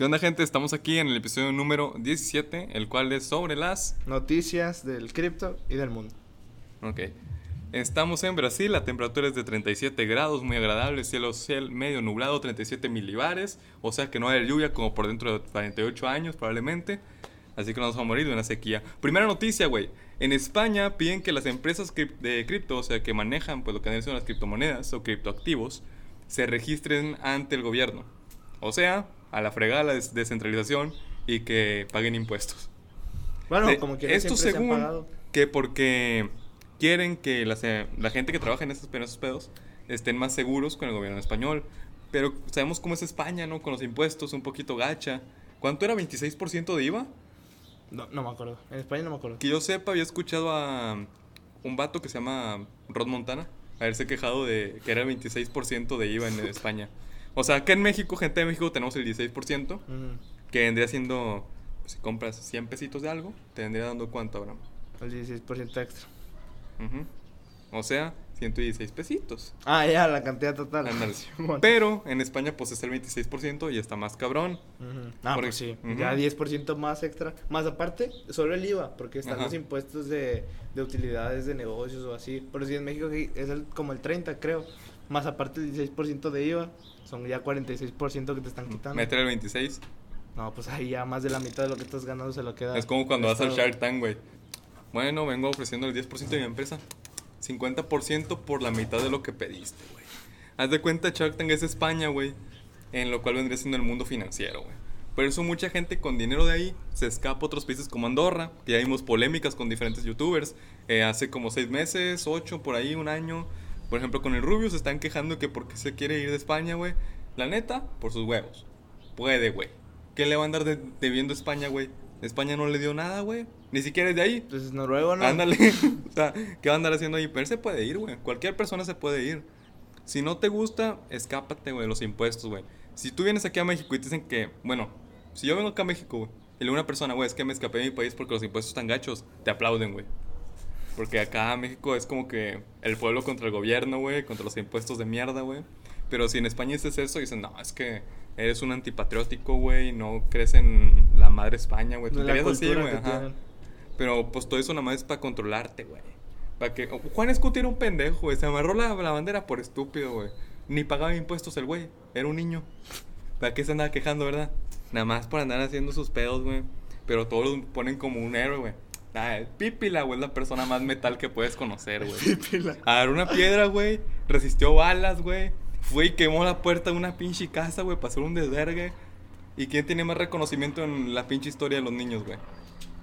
¿Qué onda, gente? Estamos aquí en el episodio número 17, el cual es sobre las... Noticias del cripto y del mundo. Ok. Estamos en Brasil, la temperatura es de 37 grados, muy agradable, cielo, cielo medio nublado, 37 milibares, o sea que no hay lluvia como por dentro de 48 años probablemente, así que nos vamos a morir de una sequía. Primera noticia, güey. En España piden que las empresas de cripto, o sea, que manejan pues lo que son las criptomonedas o criptoactivos, se registren ante el gobierno. O sea, a la fregada la descentralización y que paguen impuestos. Bueno, como que esto según que porque quieren que la, la gente que trabaja en esos, esos pedos estén más seguros con el gobierno español. Pero sabemos cómo es España, ¿no? Con los impuestos, un poquito gacha. ¿Cuánto era? ¿26% de IVA? No, no me acuerdo. En España no me acuerdo. Que yo sepa, había escuchado a un vato que se llama Rod Montana haberse quejado de que era el 26% de IVA en España. O sea, acá en México, gente de México, tenemos el 16%, que vendría siendo, pues, si compras 100 pesitos de algo, te vendría dando cuánto, Abraham? El 16% extra. O sea, 116 pesitos. Ah, ya, la cantidad total. Pero en España, pues es el 26% y está más cabrón. Ah, pues sí. Ya 10% más extra. Más aparte, solo el IVA, porque están los impuestos de, de, utilidades de negocios o así. Pero si en México es el, como el 30, creo. Más aparte el 16% de IVA, son ya 46% que te están quitando. Meter el 26. No, pues ahí ya más de la mitad de lo que estás ganando se lo queda. Es como cuando vas al Shark Tank, güey. Bueno, vengo ofreciendo el 10% de mi empresa. 50% por la mitad de lo que pediste, güey. Haz de cuenta, Shark Tank es España, güey. En lo cual vendría siendo el mundo financiero, güey. Por eso mucha gente con dinero de ahí se escapa a otros países como Andorra. Que ya vimos polémicas con diferentes youtubers. Eh, hace como seis meses, ocho, por ahí, un año. Por ejemplo, con el Rubio se están quejando que porque se quiere ir de España, güey. La neta, por sus huevos. Puede, güey. ¿Qué le va a andar debiendo a España, güey? España no le dio nada, güey. Ni siquiera es de ahí. Pues es Noruego, ¿no? Ándale. o sea, ¿qué va a andar haciendo ahí? Pero él se puede ir, güey. Cualquier persona se puede ir. Si no te gusta, escápate, güey, de los impuestos, güey. Si tú vienes aquí a México y te dicen que, bueno, si yo vengo acá a México, güey, y le una persona, güey, es que me escapé de mi país porque los impuestos están gachos, te aplauden, güey. Porque acá en México es como que el pueblo contra el gobierno, güey, contra los impuestos de mierda, güey. Pero si en España dices eso, dicen, no, es que eres un antipatriótico, güey, no crees en la madre España, güey. Tú así, güey, Pero pues todo eso nada más es para controlarte, güey. Para que... Juan Escuti era un pendejo, güey. Se amarró la, la bandera por estúpido, güey. Ni pagaba impuestos el güey. Era un niño. ¿Para qué se andaba quejando, verdad? Nada más por andar haciendo sus pedos, güey. Pero todos lo ponen como un héroe, güey. Ah, Pípila, güey, es la persona más metal que puedes conocer, güey. Pípila. A ver, una piedra, güey. Resistió balas, güey. Fue y quemó la puerta de una pinche casa, güey, para hacer un desvergue. ¿Y quién tiene más reconocimiento en la pinche historia de los niños, güey?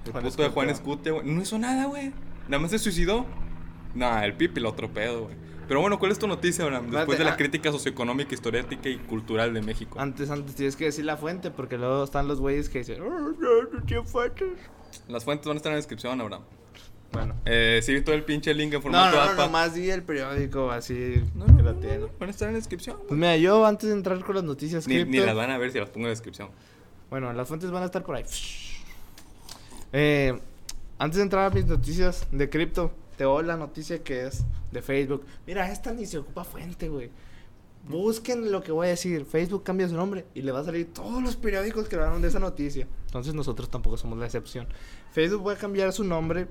El puto de Juan Escute, güey. No hizo nada, güey. Nada más se suicidó. Nah, el Pipi lo otro pedo, güey. Pero bueno, ¿cuál es tu noticia, Abraham? Después de la ah. crítica socioeconómica, historiática y cultural de México. Antes, antes tienes que decir la fuente, porque luego están los güeyes que dicen, Las fuentes van a estar en la descripción, Abraham. Bueno. Eh, sí, todo el pinche link en formato No, no, no, nomás el periódico así no, no, que lo tiene. Van a estar en la descripción. Pues mira, yo antes de entrar con las noticias ni, ni las van a ver si las pongo en la descripción. Bueno, las fuentes van a estar por ahí. Eh, antes de entrar a mis noticias de cripto, te doy la noticia que es de Facebook. Mira, esta ni se ocupa fuente, güey. Busquen lo que voy a decir. Facebook cambia su nombre y le va a salir todos los periódicos que hablaron de esa noticia. Entonces nosotros tampoco somos la excepción. Facebook va a cambiar su nombre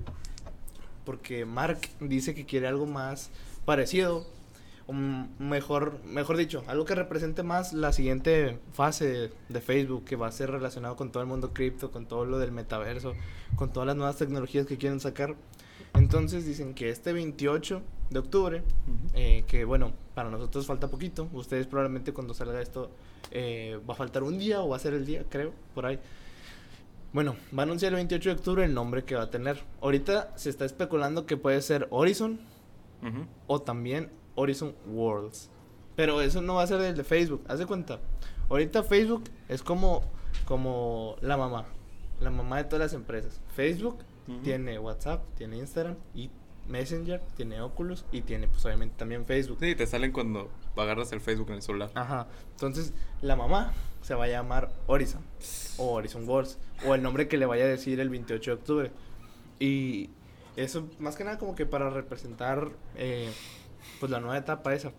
porque Mark dice que quiere algo más parecido, mejor, mejor dicho, algo que represente más la siguiente fase de Facebook, que va a ser relacionado con todo el mundo cripto, con todo lo del metaverso, con todas las nuevas tecnologías que quieren sacar. Entonces dicen que este 28 de octubre, eh, que bueno, para nosotros falta poquito, ustedes probablemente cuando salga esto eh, va a faltar un día o va a ser el día, creo, por ahí. Bueno, va a anunciar el 28 de octubre el nombre que va a tener. Ahorita se está especulando que puede ser Horizon o también Horizon Worlds. Pero eso no va a ser el de Facebook. Haz de cuenta. Ahorita Facebook es como, como la mamá. La mamá de todas las empresas. Facebook tiene WhatsApp, tiene Instagram y Messenger, tiene Oculus y tiene pues obviamente también Facebook. Sí, te salen cuando agarras el Facebook en el celular. Ajá. Entonces, la mamá se va a llamar Horizon o Horizon Worlds o el nombre que le vaya a decir el 28 de octubre. Y eso más que nada como que para representar eh, pues la nueva etapa esa.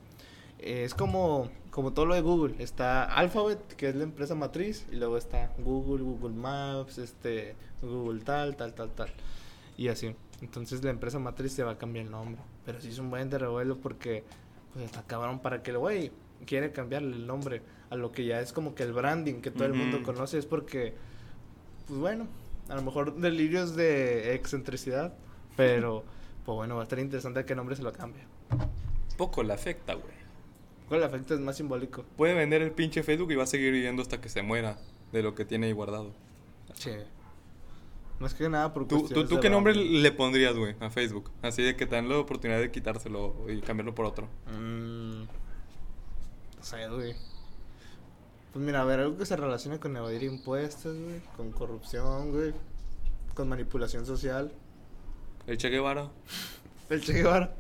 es como como todo lo de Google, está Alphabet, que es la empresa matriz, y luego está Google, Google Maps, este, Google tal, tal, tal, tal. Y así. Entonces la empresa matriz se va a cambiar el nombre. Pero sí es un buen de revuelo porque pues acabaron para que el güey quiere cambiarle el nombre a lo que ya es como que el branding que todo el mundo conoce. Es porque, pues bueno, a lo mejor delirios de excentricidad, pero pues bueno, va a estar interesante a qué nombre se lo cambia. Poco le afecta, güey. ¿Cuál efecto es más simbólico? Puede vender el pinche Facebook y va a seguir viviendo hasta que se muera de lo que tiene ahí guardado. Sí. Más que nada por ¿Tú, tú, qué nombre le pondrías, güey, a Facebook? Así de que te dan la oportunidad de quitárselo y cambiarlo por otro. Mm, no sé, güey. Pues mira, a ver, algo que se relacione con evadir impuestos, güey. Con corrupción, güey. Con manipulación social. El Che Guevara. El Che Guevara.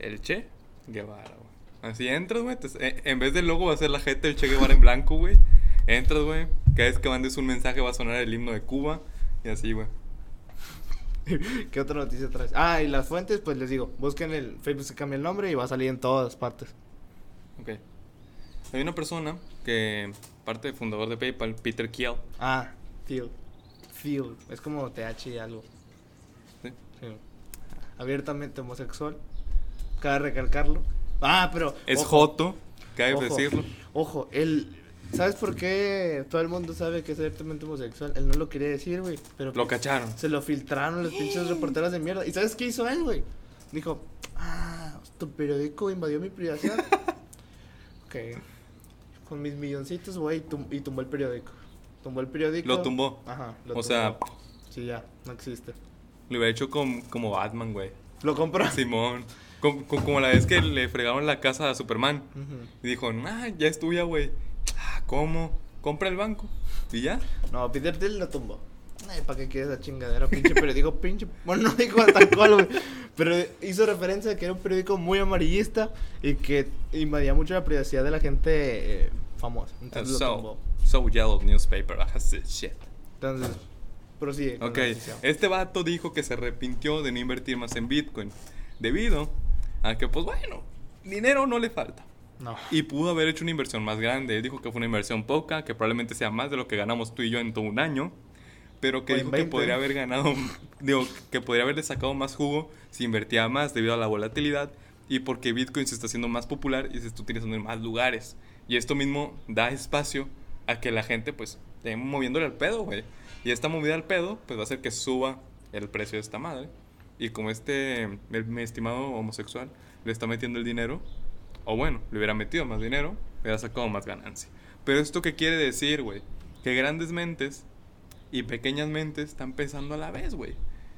El Che Guevara, güey. Así entras, güey. eh, En vez del logo va a ser la gente del Che Guevara en blanco, güey. Entras, güey. Cada vez que mandes un mensaje va a sonar el himno de Cuba. Y así, güey. ¿Qué otra noticia traes? Ah, y las fuentes, pues les digo, busquen el Facebook, se cambia el nombre y va a salir en todas partes. Ok. Hay una persona que, parte fundador de PayPal, Peter Thiel. Ah, Thiel. Thiel. Es como TH y algo. ¿sí? Sí. Abiertamente homosexual. Cabe recalcarlo. Ah, pero. Es ojo, Joto, cabe Ojo. decirlo. Ojo, él. ¿Sabes por qué todo el mundo sabe que es abiertamente homosexual? Él no lo quería decir, güey. Pero Lo cacharon. se lo filtraron los pinches reporteros de mierda. ¿Y sabes qué hizo él, güey? Dijo, ah, tu periódico invadió mi privacidad. ok. Con mis milloncitos, güey, tum- y tumbó el periódico. Tumbó el periódico. Lo tumbó. Ajá. lo O sea. Sí, ya, no existe. lo hubiera hecho com- como Batman, güey. Lo compró. Simón. Com- com- como la vez que le fregaron la casa a Superman. Ujú. Y dijo, ah, ya es tuya, güey. Ah, ¿cómo? Compra el banco. Y ya. No, Peter Thiel lo tumbó. Ay, ¿para qué quieres esa chingadera? Pinche periódico, pinche. Bueno, no dijo cual, güey. Pero hizo referencia a que era un periódico muy amarillista y que invadía mucho la privacidad de la gente eh, famosa. Entonces lo so, tumbó. so yellow newspaper. shit. Entonces, prosigue. Ok, la este vato dijo que se arrepintió de no invertir más en Bitcoin. Debido a que, pues bueno, dinero no le falta. No. Y pudo haber hecho una inversión más grande. Él dijo que fue una inversión poca, que probablemente sea más de lo que ganamos tú y yo en todo un año. Pero que O en dijo que 20. podría haber ganado, digo, que podría haberle sacado más jugo si invertía más debido a la volatilidad y porque Bitcoin se está haciendo más popular y se está utilizando en más lugares. Y esto mismo da espacio a que la gente, pues, esté moviéndole al pedo, güey. Y esta movida al pedo, pues va a hacer que suba el precio de esta madre. Y como este, mi estimado homosexual, le está metiendo el dinero, o bueno, le hubiera metido más dinero, hubiera sacado más ganancia. Pero esto qué quiere decir, güey? Que grandes mentes y pequeñas mentes están pensando a la vez, güey.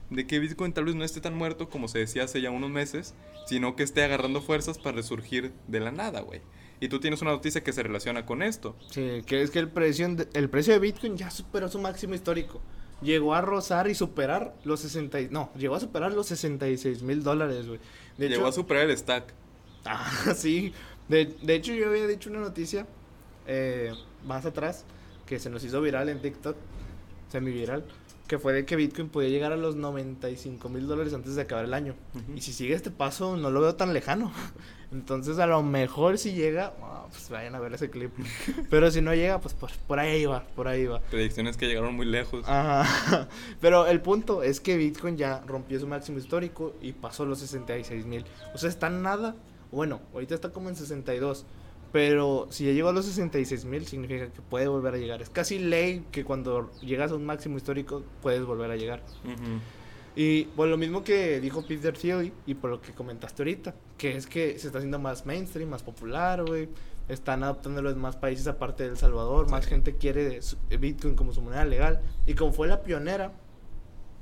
De que Bitcoin tal vez no esté tan muerto como se decía hace ya unos meses, sino que esté agarrando fuerzas para resurgir de la nada, güey. Y tú tienes una noticia que se relaciona con esto. Sí, que es que el precio, el precio de Bitcoin ya superó su máximo histórico. Llegó a rozar y superar los 60. y- No, llegó a superar los 66 mil dólares, güey. Llegó hecho- a superar el stack. Ah, sí. De, de hecho, yo había dicho una noticia eh, más atrás que se nos hizo viral en TikTok, semi-viral, que fue de que Bitcoin podía llegar a los 95 mil dólares antes de acabar el año. Y si sigue este paso, no lo veo tan lejano. Entonces, a lo mejor si llega, ah, pues vayan a ver ese clip. Pero si no llega, pues por, por ahí va, por ahí va. Predicciones que llegaron muy lejos. Ajá. Pero el punto es que Bitcoin ya rompió su máximo histórico y pasó los 66 mil. O sea, está nada. Bueno, ahorita está como en 62. Pero si ya llegó a los 66 mil, significa que puede volver a llegar. Es casi ley que cuando llegas a un máximo histórico puedes volver a llegar. Ujú. Y por lo mismo que dijo Peter Thiel y por lo que comentaste ahorita, que es que se está haciendo más mainstream, más popular, güey. Están adoptándolo en más países aparte de El Salvador, más gente quiere su- Bitcoin como su moneda legal. Y como fue la pionera,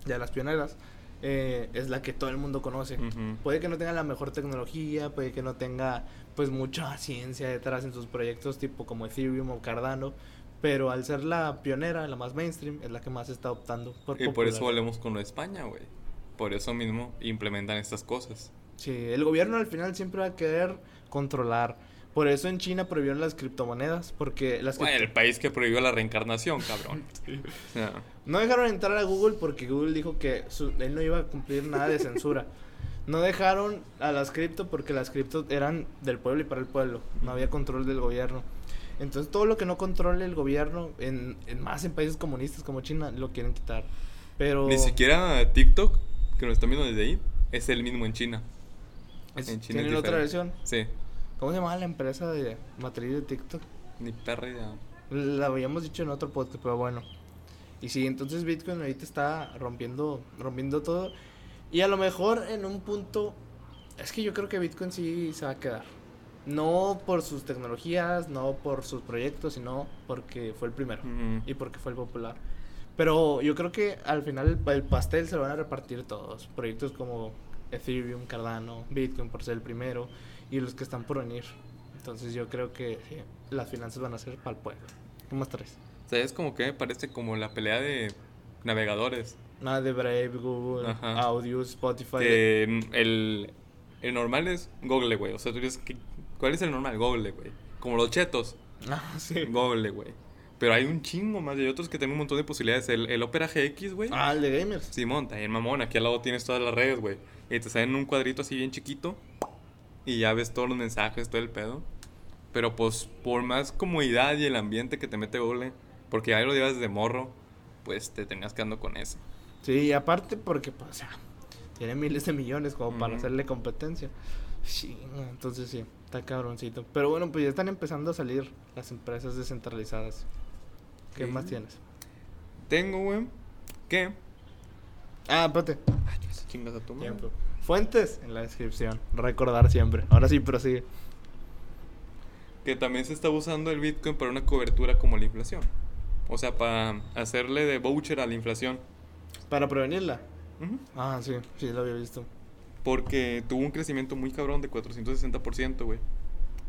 de las pioneras, eh, es la que todo el mundo conoce. Puede que no tenga la mejor tecnología, puede que no tenga pues mucha ciencia detrás en sus proyectos tipo como Ethereum o Cardano, pero al ser la pionera, la más mainstream, es la que más está optando por Y por eso volvemos con lo de España, güey. Por eso mismo implementan estas cosas. Sí, el gobierno al final siempre va a querer controlar. Por eso en China prohibieron las criptomonedas, porque las el país que prohibió la reencarnación, cabrón. No dejaron entrar a Google porque Google dijo que su- él no iba a cumplir nada de censura. No dejaron a las cripto porque las cripto eran del pueblo y para el pueblo. No había control del gobierno. Entonces todo lo que no controle el gobierno, en, en más en países comunistas como China, lo quieren quitar. Pero... Ni siquiera TikTok, que nos están viendo desde ahí, es el mismo en China. es- en China ¿Tienen otra versión? Sí, ¿Cómo se llama la empresa de matriz de TikTok? ni perra idea. La habíamos dicho en otro podcast, pero bueno. Y sí, entonces Bitcoin ahorita está rompiendo, rompiendo todo. Y a lo mejor en un punto, es que yo creo que Bitcoin sí se va a quedar. No por sus tecnologías, no por sus proyectos, sino porque fue el primero y porque fue el popular. Pero yo creo que al final el, el pastel se lo van a repartir todos. Proyectos como Ethereum, Cardano, Bitcoin por ser el primero y los que están por venir. Entonces yo creo que sí, las finanzas van a ser para el pueblo. ¿Qué más traes? ¿Sabes como que me parece como la pelea de navegadores? Nada de Brave, Google, Ajá. Audio, Spotify. Que el, el normal es Google, güey. O sea, tú dices, que, ¿cuál es el normal? Google, güey. Como los chetos, Ah, sí. Google, güey. Pero hay un chingo más. Y hay otros que tienen un montón de posibilidades. El, el Opera GX, güey. Ah, el de gamers. Simón, bien mamón. Aquí al lado tienes todas las redes, güey. Y te salen un cuadrito así bien chiquito. Y ya ves todos los mensajes, todo el pedo. Pero pues, por más comodidad y el ambiente que te mete Google, porque ya lo llevas de morro, pues te tenías quedando con eso. Sí, y aparte porque, pues, o sea, tiene miles de millones como para Ujú. hacerle competencia. Sí, entonces sí, está cabroncito. Pero bueno, pues ya están empezando a salir las empresas descentralizadas. ¿Qué Sí. más tienes? Tengo, güey, que. Ah, espérate. Ay, chingas a tu madre. Tiempo. Fuentes en la descripción. Recordar siempre. Ahora sí, prosigue. Que también se está usando el Bitcoin para una cobertura como la inflación. O sea, para hacerle de voucher a la inflación. Para prevenirla. Ah, sí, sí, lo había visto. Porque tuvo un crecimiento muy cabrón de 460%, güey.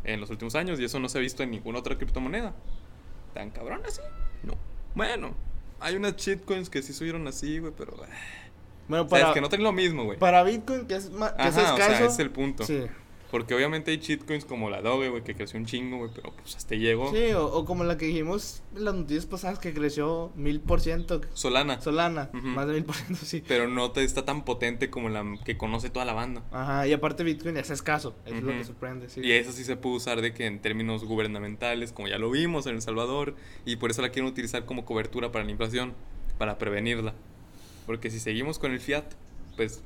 En los últimos años. Y eso no se ha visto en ninguna otra criptomoneda. ¿Tan cabrón así? No. Bueno, hay unas shitcoins que sí subieron así, güey, pero... ah, Bueno, para, que no tienen lo mismo, güey. para Bitcoin, que es, ma- que es o escaso. sea, es el punto. Sí. Porque obviamente hay shitcoins como la Doge, güey, que creció un chingo, güey, pero pues hasta llegó. Sí, o, o como la que dijimos en las noticias pasadas que creció mil por ciento. Solana. Solana, más de mil por ciento, sí. Pero no te está tan potente como la que conoce toda la banda. Ajá, y aparte Bitcoin es escaso, es lo que sorprende, sí. Y eso sí se puede usar de que en términos gubernamentales, como ya lo vimos en El Salvador, y por eso la quieren utilizar como cobertura para la inflación, para prevenirla. Porque si seguimos con el fiat, pues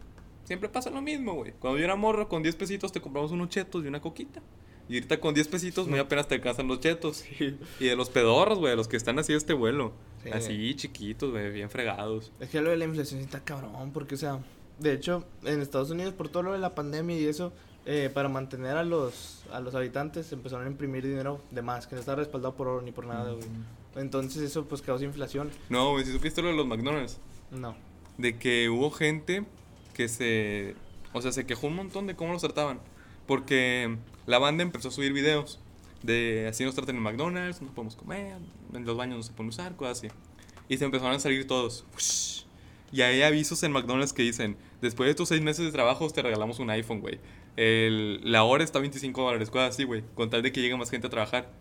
siempre pasa lo mismo, güey. Cuando yo era morro, con 10 pesitos te compramos unos chetos y una coquita. Y ahorita con 10 pesitos muy apenas te alcanzan los chetos. Sí. Y de los pedorros, güey, los que están así de este vuelo. Sí. Así chiquitos, güey, bien fregados. Es que lo de la inflación está cabrón, porque, o sea, de hecho, en Estados Unidos, por todo lo de la pandemia y eso, eh, para mantener a los, a los habitantes, empezaron a imprimir dinero de más, que no está respaldado por oro ni por nada, güey. Entonces, eso, pues, causó inflación. No, güey, si supiste lo de los McDonald's. No. de que hubo gente que se, o sea, se quejó un montón de cómo los trataban, porque la banda empezó a subir videos de así nos tratan en McDonald's, no podemos comer, en los baños no se pueden usar, cosas así. Y se empezaron a salir todos. Ush. Y hay avisos en McDonald's que dicen, después de tus seis meses de trabajo te regalamos un iPhone, güey. La hora está a 25 dólares, cosas así, güey. Con tal de que llegue más gente a trabajar.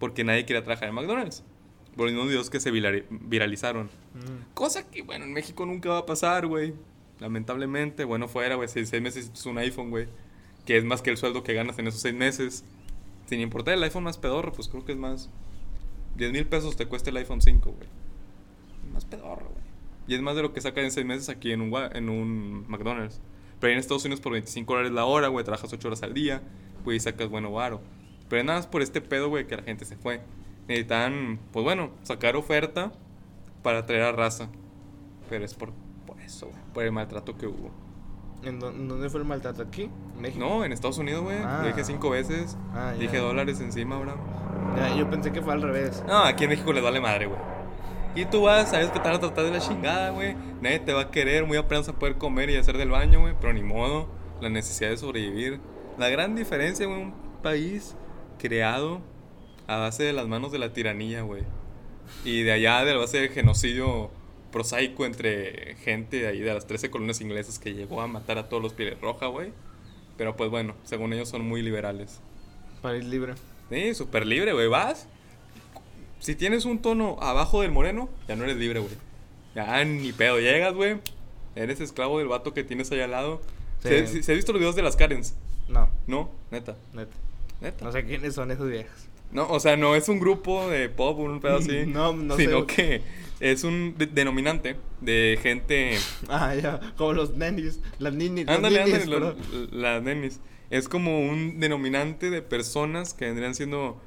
Porque nadie quiere trabajar en McDonald's. Por mismos videos que se virali- viralizaron. Mm. Cosa que, bueno, en México nunca va a pasar, güey. Lamentablemente, bueno, fuera, güey. Seis, seis meses es un iPhone, güey. Que es más que el sueldo que ganas en esos seis meses. Sin importar el iPhone más pedorro, pues creo que es más. 10 mil pesos te cuesta el iPhone 5, güey. Más pedorro, güey. Y es más de lo que sacas en seis meses aquí en un, en un McDonald's. Pero en Estados Unidos por 25 dólares la hora, güey. Trabajas 8 horas al día, güey, y sacas bueno varo. Pero nada más por este pedo, güey, que la gente se fue. Necesitan, pues bueno, sacar oferta para atraer a raza. Pero es por eso, güey. Por el maltrato que hubo. ¿En dó- en dónde fue el maltrato? ¿Aquí? ¿En México? No, en Estados Unidos, güey. Ah. Dije cinco veces. Ah, dije dólares encima, bro. Ya, yo pensé que fue al revés. No, aquí en México les vale madre, güey. Y tú vas, sabes que te van a tratar de la chingada, güey. Nadie te va a querer, muy apenas a poder comer y hacer del baño, güey. Pero ni modo, la necesidad de sobrevivir. La gran diferencia, güey, un país creado a base de las manos de la tiranía, güey. Y de allá, de la base del genocidio prosaico entre gente de ahí de las 13 colonias inglesas que llegó a matar a todos los pieles roja, güey. Pero pues bueno, según ellos son muy liberales. País libre. Sí, súper libre, güey. Vas. Si tienes un tono abajo del moreno, ya no eres libre, güey. Ya ni pedo. Llegas, güey. Eres esclavo del vato que tienes ahí al lado. ¿Se, se- se ha visto los videos de las Karens? No, No, neta. neta. Neta. No sé quiénes son esos viejos. No, o sea, no es un grupo de pop, un pedo así. No, no sé. Sino que es un de- denominante de gente. Ah, ya. Como los nenis. Las ninis. Ándale, ándale, las nenis. Es como un denominante de personas que vendrían siendo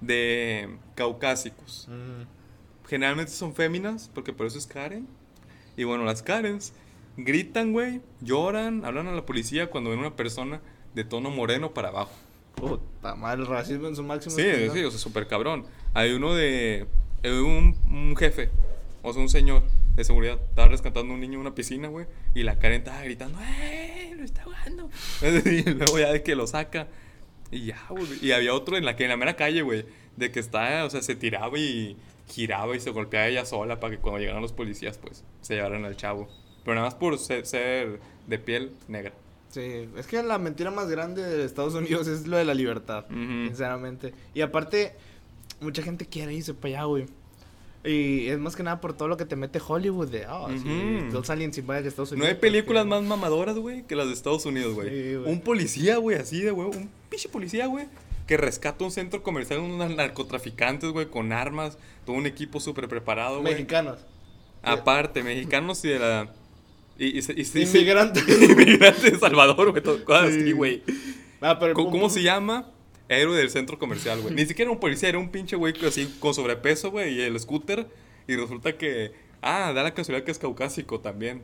de caucásicos. Mm. Generalmente son féminas, porque por eso es Karen. Y bueno, las Karens gritan, güey, lloran, hablan a la policía cuando ven una persona de tono moreno para abajo. Puta madre, el racismo en su máximo. Sí, sí, o sea, súper cabrón. Hay uno de. Un, un jefe, o sea, un señor de seguridad, estaba rescatando a un niño en una piscina, güey, y la Karen estaba gritando, ¡eh! ¡Lo está ahogando! y luego ya de que lo saca. Y ya, güey. Y había otro en la que en la mera calle, güey, de que está, o sea, se tiraba y giraba y se golpeaba ella sola para que cuando llegaran los policías, pues, se llevaran al chavo. Pero nada más por ser, ser de piel negra. Sí, es que la mentira más grande de Estados Unidos es lo de la libertad, sinceramente. Y aparte, mucha gente quiere irse para allá, güey. Y es más que nada por todo lo que te mete Hollywood de, ah, sí, Ujú. los aliens invaden de Estados No Unidos. hay películas porque- más mamadoras, güey, que las de Estados Unidos, güey. Sí, güey. un policía, güey, así de, güey, un pinche policía, güey, que rescata un centro comercial de unos narcotraficantes, güey, con armas, todo un equipo súper preparado, güey. Mexicanos. Aparte, mexicanos y de la... Y, y, y se- Inmigrantes. Inmigrantes de Salvador, güey, cosas Sí. así, güey. Ah, pero ¿Cómo, se llama? Héroe del centro comercial, güey. Ni siquiera un policía, era un pinche güey así con sobrepeso, güey, y el scooter. Y resulta que, ah, da la casualidad que es caucásico también.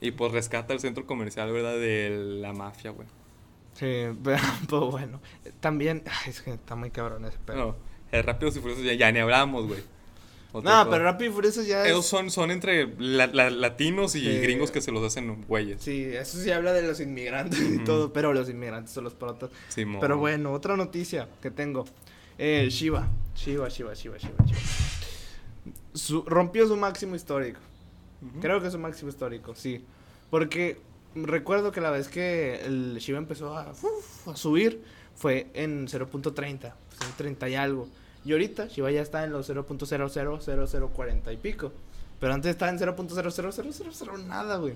Y pues rescata el centro comercial, ¿verdad? De la mafia, güey. Sí, pero pues bueno. También, ay, es que está muy cabrón ese pedo. No, el Rápidos y Furiosos ya, ya ni hablamos, güey. No, pero Rápido y Furioso ya es... Ellos son, son entre la- la- latinos y Sí. gringos que se los hacen güeyes. Sí, eso sí habla de los inmigrantes y Ujú. todo, pero los inmigrantes son los protas. Simón. Pero bueno, otra noticia que tengo. Eh, Shiva. Shiva, Shiva, Shiva, Shiva, Shiva. Su- rompió su máximo histórico. Creo que es su máximo histórico, sí. Porque recuerdo que la vez que el Shiba empezó a, uf, a subir fue en 0.30, pues en 30 y algo. Y ahorita Shiba ya está en los 0.000040 y pico. Pero antes estaba en 0.00000 nada, güey.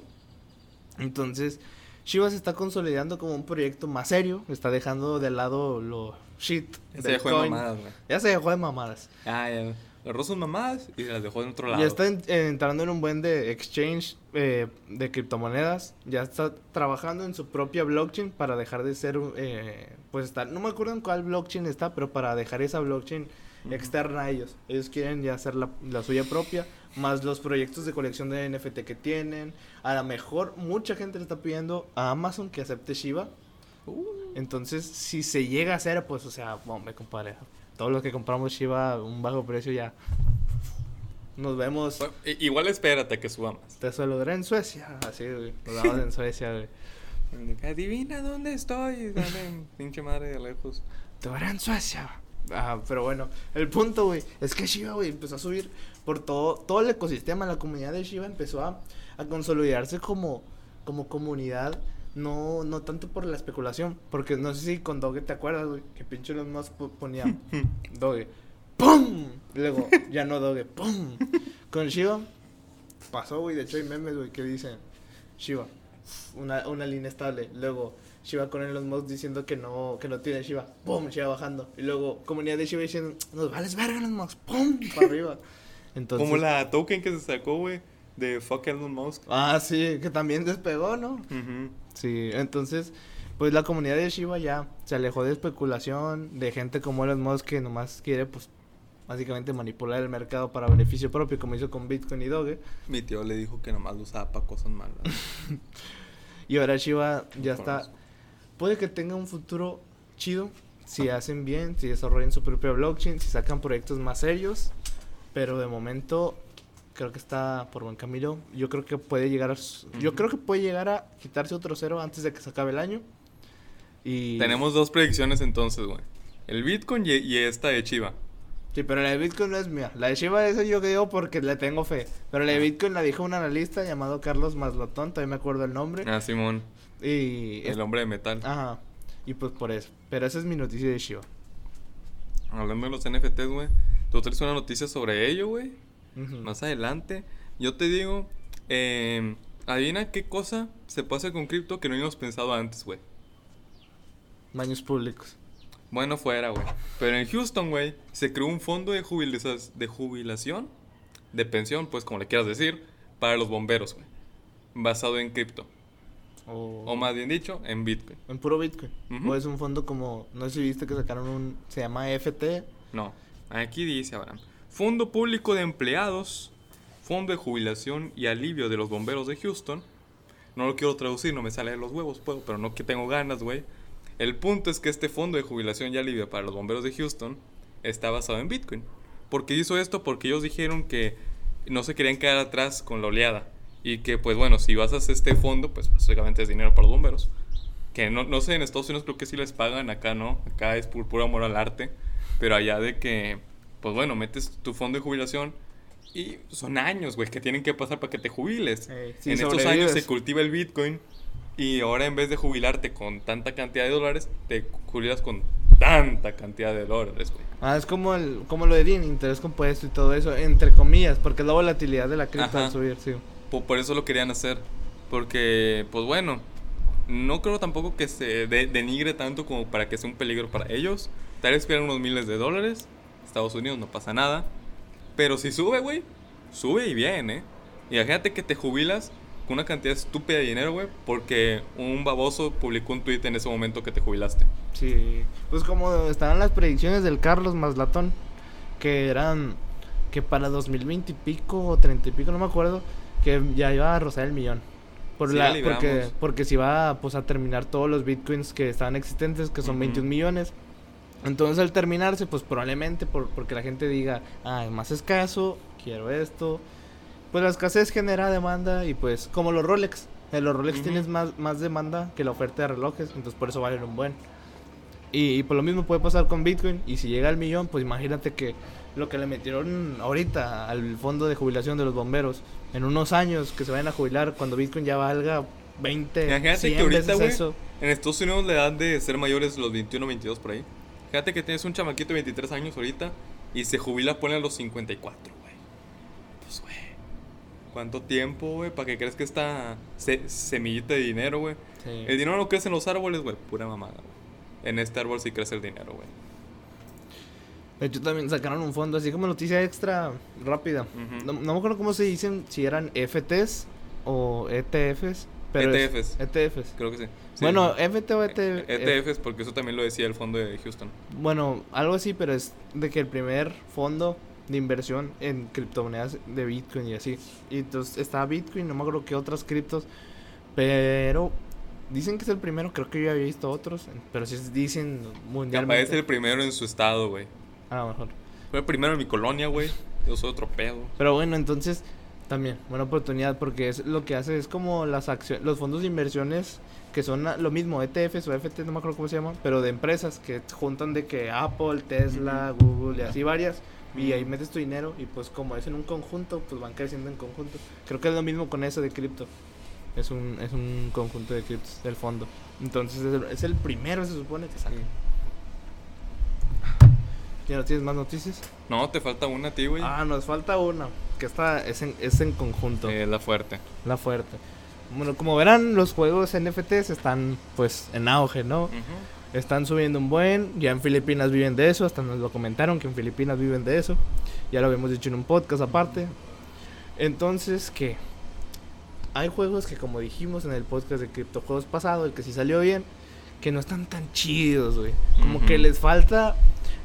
Entonces, Shiba se está consolidando como un proyecto más serio. Está dejando de lado lo shit. Ya se dejó de coin. mamadas, güey. Ya se dejó de mamadas. Ah, ya. Agarró sus mamadas y las dejó en otro lado. Ya está en- entrando en un buen de exchange eh, de criptomonedas. Ya está trabajando en su propia blockchain para dejar de ser, eh, pues está, no me acuerdo en cuál blockchain está, pero para dejar esa blockchain externa a ellos. Ellos quieren ya hacer la, la suya propia, más los proyectos de colección de NFT que tienen. A lo mejor mucha gente le está pidiendo a Amazon que acepte Shiba. Uh. Entonces, si se llega a hacer, pues, o sea, hombre, compadre, todos los que compramos Shiba a un bajo precio ya. Nos vemos. Bueno, igual espérate que subamos. Te saludaré en Suecia. Así, güey. Nos vemos en Suecia, güey. Adivina dónde estoy. Dale, pinche madre de lejos. Te veré en Suecia. Ah, pero bueno, el punto, güey, es que Shiba, güey, empezó a subir por todo, todo el ecosistema, la comunidad de Shiba empezó a, a consolidarse como, como comunidad, no, no tanto por la especulación, porque no sé si con Doge te acuerdas, güey, que pinche los más ponía Doge, ¡pum! Luego, ya no Doge, ¡pum! Con Shiba pasó, güey, de hecho hay memes, güey, que dicen Shiba, una, una línea estable, luego Shiba con Elon Musk diciendo que no, que no tiene Shiba, ¡pum! Shiba bajando, y luego comunidad de Shiba diciendo, nos vales verga Elon Musk, ¡pum! Para arriba. Entonces, Como la token que se sacó, güey, de fuck Elon Musk. Ah, sí, que también despegó, ¿no? Sí, entonces, pues la comunidad de Shiba ya se alejó de especulación, de gente como Elon Musk que nomás quiere, pues, básicamente manipular el mercado para beneficio propio, como hizo con Bitcoin y Doge. Mi tío le dijo que nomás lo usaba para cosas malas. Y ahora Shiba ya está. Puede que tenga un futuro chido si hacen bien, si desarrollan su propia blockchain, si sacan proyectos más serios. Pero de momento creo que está por buen camino. Yo creo que puede llegar a, yo creo que puede llegar a quitarse otro cero antes de que se acabe el año. Y Tenemos dos predicciones entonces, güey. El Bitcoin y, y esta de Chiva. Sí, pero la de Bitcoin no es mía. La de Shiba esa yo digo porque le tengo fe. Pero la de Bitcoin la dijo un analista llamado Carlos Maslotón, todavía me acuerdo el nombre. Ah, Simón. Y El hombre de metal. Ajá. Y pues por eso. Pero esa es mi noticia de Shiba. Hablando de los NFTs, güey. Tú traes una noticia sobre ello, güey. Más adelante. Yo te digo, eh, Adivina qué cosa se puede hacer con cripto que no habíamos pensado antes, güey. Baños públicos. Bueno, fuera, güey. Pero en Houston, güey, se creó un fondo de, de jubilación, de pensión, pues como le quieras decir, para los bomberos, güey. Basado en cripto. O, O más bien dicho, en Bitcoin. en puro Bitcoin. O es un fondo como, no sé si viste que sacaron un, se llama FT. No, aquí dice Abraham. Fondo Público de Empleados, Fondo de Jubilación y Alivio de los Bomberos de Houston. No lo quiero traducir, no me sale de los huevos, puedo, pero no que tengo ganas, güey. El punto es que este fondo de jubilación y alivio para los bomberos de Houston está basado en Bitcoin. ¿Por qué hizo esto? Porque ellos dijeron que no se querían quedar atrás con la oleada. Y que, pues bueno, si vas a hacer este fondo, pues básicamente es dinero para los bomberos. Que no, no sé, en Estados Unidos creo que sí les pagan, acá no. Acá es por puro amor al arte. Pero allá de que, pues bueno, metes tu fondo de jubilación y son años, güey, que tienen que pasar para que te jubiles. Sí, en estos sobrevives. años se cultiva el Bitcoin y ahora en vez de jubilarte con tanta cantidad de dólares, te jubilas con tanta cantidad de dólares, güey. Ah, es como, el, como lo de DIN, interés compuesto y todo eso, entre comillas, porque es la volatilidad de la cripto al subir, sí. Po- Por, eso lo querían hacer. Porque, pues bueno, no creo tampoco que se de- denigre tanto como para que sea un peligro para ellos. Tal vez pierdan unos miles de dólares. Estados Unidos no pasa nada. Pero si sube, güey, sube y bien, ¿eh? Y imagínate que te jubilas con una cantidad estúpida de dinero, güey, porque un baboso publicó un tweet en ese momento que te jubilaste. Sí, pues como estaban las predicciones del Carlos Maslatón, que eran que para 2020 y pico o 30 y pico, no me acuerdo, que ya iba a rozar el millón. Por Sí, la, la libramos. porque, porque se iba pues, a terminar todos los bitcoins que estaban existentes, que son Ujú. 21 millones. Entonces al terminarse, pues probablemente por, porque la gente diga, ah, es más escaso, quiero esto. Pues la escasez genera demanda y pues como los Rolex. En los Rolex Ujú. tienes más, más demanda que la oferta de relojes, entonces por eso valen un buen. Y, y por lo mismo puede pasar con Bitcoin. Y si llega al millón, pues imagínate que lo que le metieron ahorita al fondo de jubilación de los bomberos, en unos años que se vayan a jubilar, cuando Bitcoin ya valga 20, Imagínate 100 que ahorita, veces güey, eso. en Estados Unidos la edad de ser mayores los 21 22 por ahí. Fíjate que tienes un chamaquito de 23 años ahorita y se jubila, pone a los 54, güey. Pues, güey. ¿Cuánto tiempo, güey? ¿Para que crees que esta se- semillita de dinero, güey? Sí. El dinero no crece en los árboles, güey. Pura mamada, güey. En este árbol sí crece el dinero, güey. De hecho, también sacaron un fondo así como noticia extra rápida. No me acuerdo cómo se dicen, si eran FTs o ETFs. Pero es- ETFs. ETFs. Creo que sí. Sí. Bueno, FT o E E- ETF. ETFs, porque eso también lo decía el fondo de Houston. Bueno, algo así, pero es de que el primer fondo de inversión en criptomonedas de Bitcoin y así. Y entonces está Bitcoin, no me acuerdo qué otras criptos, pero dicen que es el primero, creo que yo había visto otros, pero si dicen Que aparece mundialmente. el primero en su estado, güey. A lo mejor. Fue el primero en mi colonia, güey. Yo soy otro pedo. Pero bueno, entonces también buena oportunidad porque es lo que hace es como las acciones, los fondos de inversiones que son lo mismo ETFs o FT, no me acuerdo cómo se llaman, pero de empresas que juntan de que Apple, Tesla, Google y así varias y ahí metes tu dinero y pues como es en un conjunto, pues van creciendo en conjunto. Creo que es lo mismo con eso de cripto. Es un es un conjunto de criptos del fondo. Entonces es el, es el primero se supone que sale. ¿Ya no tienes más noticias? No, te falta una a ti, güey. Ah, nos falta una, que esta es en, es en conjunto. Eh, la fuerte. La fuerte. Bueno, como verán, los juegos NFTs están pues en auge, ¿no? Ujú. Están subiendo un buen, ya en Filipinas viven de eso, hasta nos lo comentaron que en Filipinas viven de eso. Ya lo habíamos dicho en un podcast aparte. Entonces, ¿qué? Hay juegos que como dijimos en el podcast de criptojuegos pasado, el que sí salió bien, que no están tan chidos, güey. Como que les falta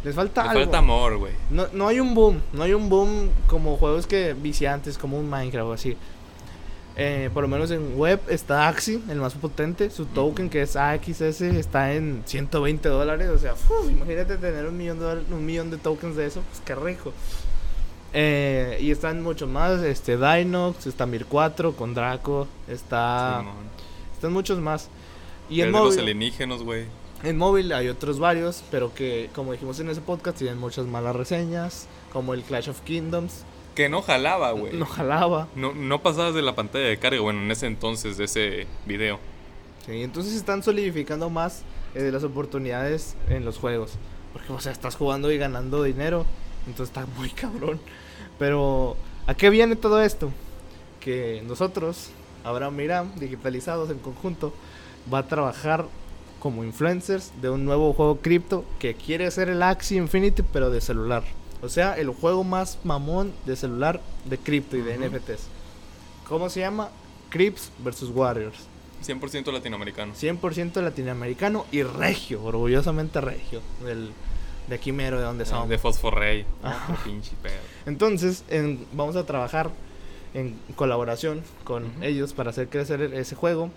les falta Le algo. falta amor, güey. No, no hay un boom, no hay un boom como juegos que viciantes, como un Minecraft o así. Eh, por lo menos en web está Axie, el más potente. Su token, que es AXS, está en 120 dólares. O sea, uf, imagínate tener un millón, de, dólar- un millón de tokens de eso, pues qué rico. Eh, y están muchos más, este Dinox, está Mir 4 con Draco, está Simón. están muchos más. Y el de los móvil, alienígenos, güey. En móvil hay otros varios, pero que como dijimos en ese podcast tienen muchas malas reseñas, como el Clash of Kingdoms, Que no jalaba, güey. no jalaba. No, no pasabas de la pantalla de carga, bueno, en ese entonces de ese video. Sí, entonces están solidificando más eh, las oportunidades en los juegos. Porque, o sea, estás jugando y ganando dinero. Entonces está muy cabrón. Pero, ¿a qué viene todo esto? Que nosotros, Abraham Miram, digitalizados en conjunto, va a trabajar como influencers de un nuevo juego cripto que quiere ser el Axie Infinity, pero de celular. O sea, el juego más mamón de celular de cripto y de. NFTs. ¿Cómo se llama? Crips vs. Warriors. 100% latinoamericano. 100% latinoamericano y regio, orgullosamente regio. Del, de aquí mero, de donde somos. Ah, De Fosforrey. Otro pinche pedo. Entonces, en- vamos a trabajar en colaboración con ellos para hacer crecer ese juego.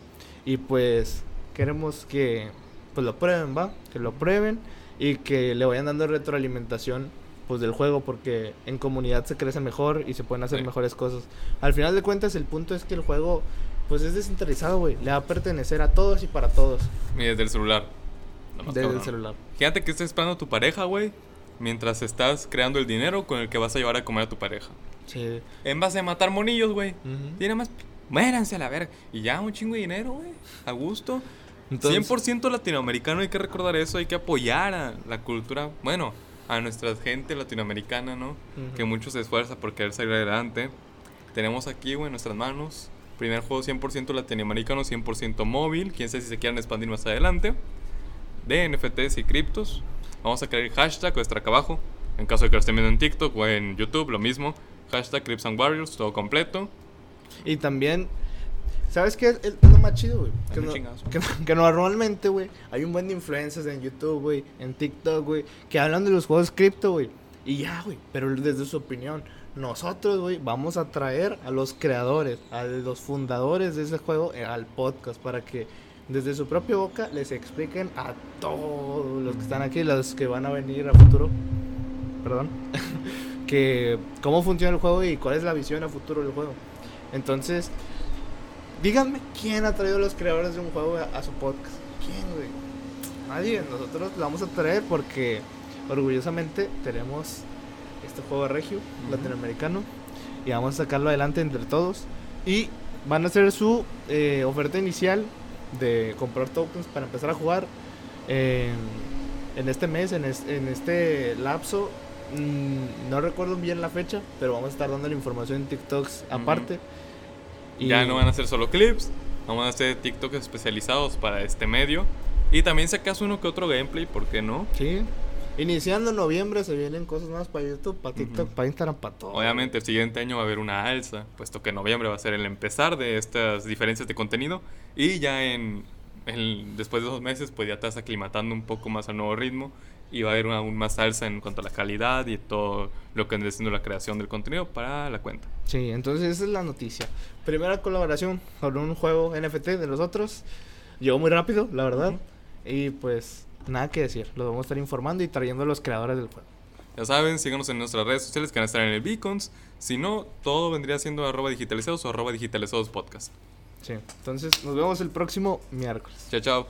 Y pues queremos que pues lo prueben, ¿va? Que lo prueben y que le vayan dando retroalimentación pues del juego porque en comunidad se crece mejor y se pueden hacer Sí. mejores cosas. Al final de cuentas el punto es que el juego pues es descentralizado, güey. Le va a pertenecer a todos y para todos Y desde el celular. Desde el cabrón. celular. Fíjate que estás esperando a tu pareja, güey. Mientras estás creando el dinero con el que vas a llevar a comer a tu pareja. Sí. En base a matar monillos, güey. Ujú. Y nada más, muéranse a la verga. Y ya, un chingo de dinero, güey. A gusto. Entonces- 100% latinoamericano, hay que recordar eso. Hay que apoyar a la cultura. Bueno, a nuestra gente latinoamericana, ¿no? Ujú. Que mucho se esfuerza por querer salir adelante. Tenemos aquí, güey, en nuestras manos. Primer juego 100% latinoamericano, 100% móvil. Quién sabe si se quieran expandir más adelante. De NFTs y criptos. Vamos a crear el hashtag o estar acá abajo. En caso de que lo estén viendo en TikTok o en YouTube, lo mismo. Hashtag Crips and Warriors, todo completo. Y también, ¿sabes qué es lo más chido, güey? Que, Dame no- chingazo. que, que normalmente, güey, hay un buen de influencers en YouTube, güey, en TikTok, güey, que hablan de los juegos cripto, güey. Y ya, güey, pero desde su opinión. Nosotros, güey, vamos a traer a los creadores, a los fundadores de ese juego eh, al podcast para que desde su propia boca les expliquen a todos los que están aquí, los que van a venir a futuro, perdón, que cómo funciona el juego y cuál es la visión a futuro del juego. Entonces, díganme quién ha traído a los creadores de un juego a, a su podcast. ¿Quién, güey? Nadie. Nosotros lo vamos a traer porque orgullosamente tenemos este juego regio latinoamericano y vamos a sacarlo adelante entre todos. Y van a hacer su eh, oferta inicial de comprar tokens para empezar a jugar en, en este mes, en, es- en este lapso. Mm, no recuerdo bien la fecha, pero vamos a estar dando la información en TikToks Ujú. Ya no van a ser solo clips. Vamos a hacer TikToks especializados para este medio. Y también si acaso uno que otro gameplay, ¿por qué no? Sí. Iniciando en noviembre se vienen cosas más para YouTube, para TikTok, Ujú. para Instagram, para todo. Obviamente el siguiente año va a haber una alza, puesto que noviembre va a ser el empezar de estas diferencias de contenido y ya en después de dos meses pues ya te vas aclimatando un poco más al nuevo ritmo y va a haber aún más alza en cuanto a la calidad y todo lo que viene siendo la creación del contenido para la cuenta. Sí, entonces esa es la noticia. Primera colaboración con un juego NFT de los otros. Llegó muy rápido, la verdad. Y pues nada que decir. Lo vamos a estar informando y trayendo a los creadores del juego. Ya saben, síganos en nuestras redes sociales que van a estar en el Beacons. Si no, todo vendría siendo arroba digitalizados o arroba digitalizados podcast. Sí. Entonces nos vemos el próximo miércoles. Chao, chao.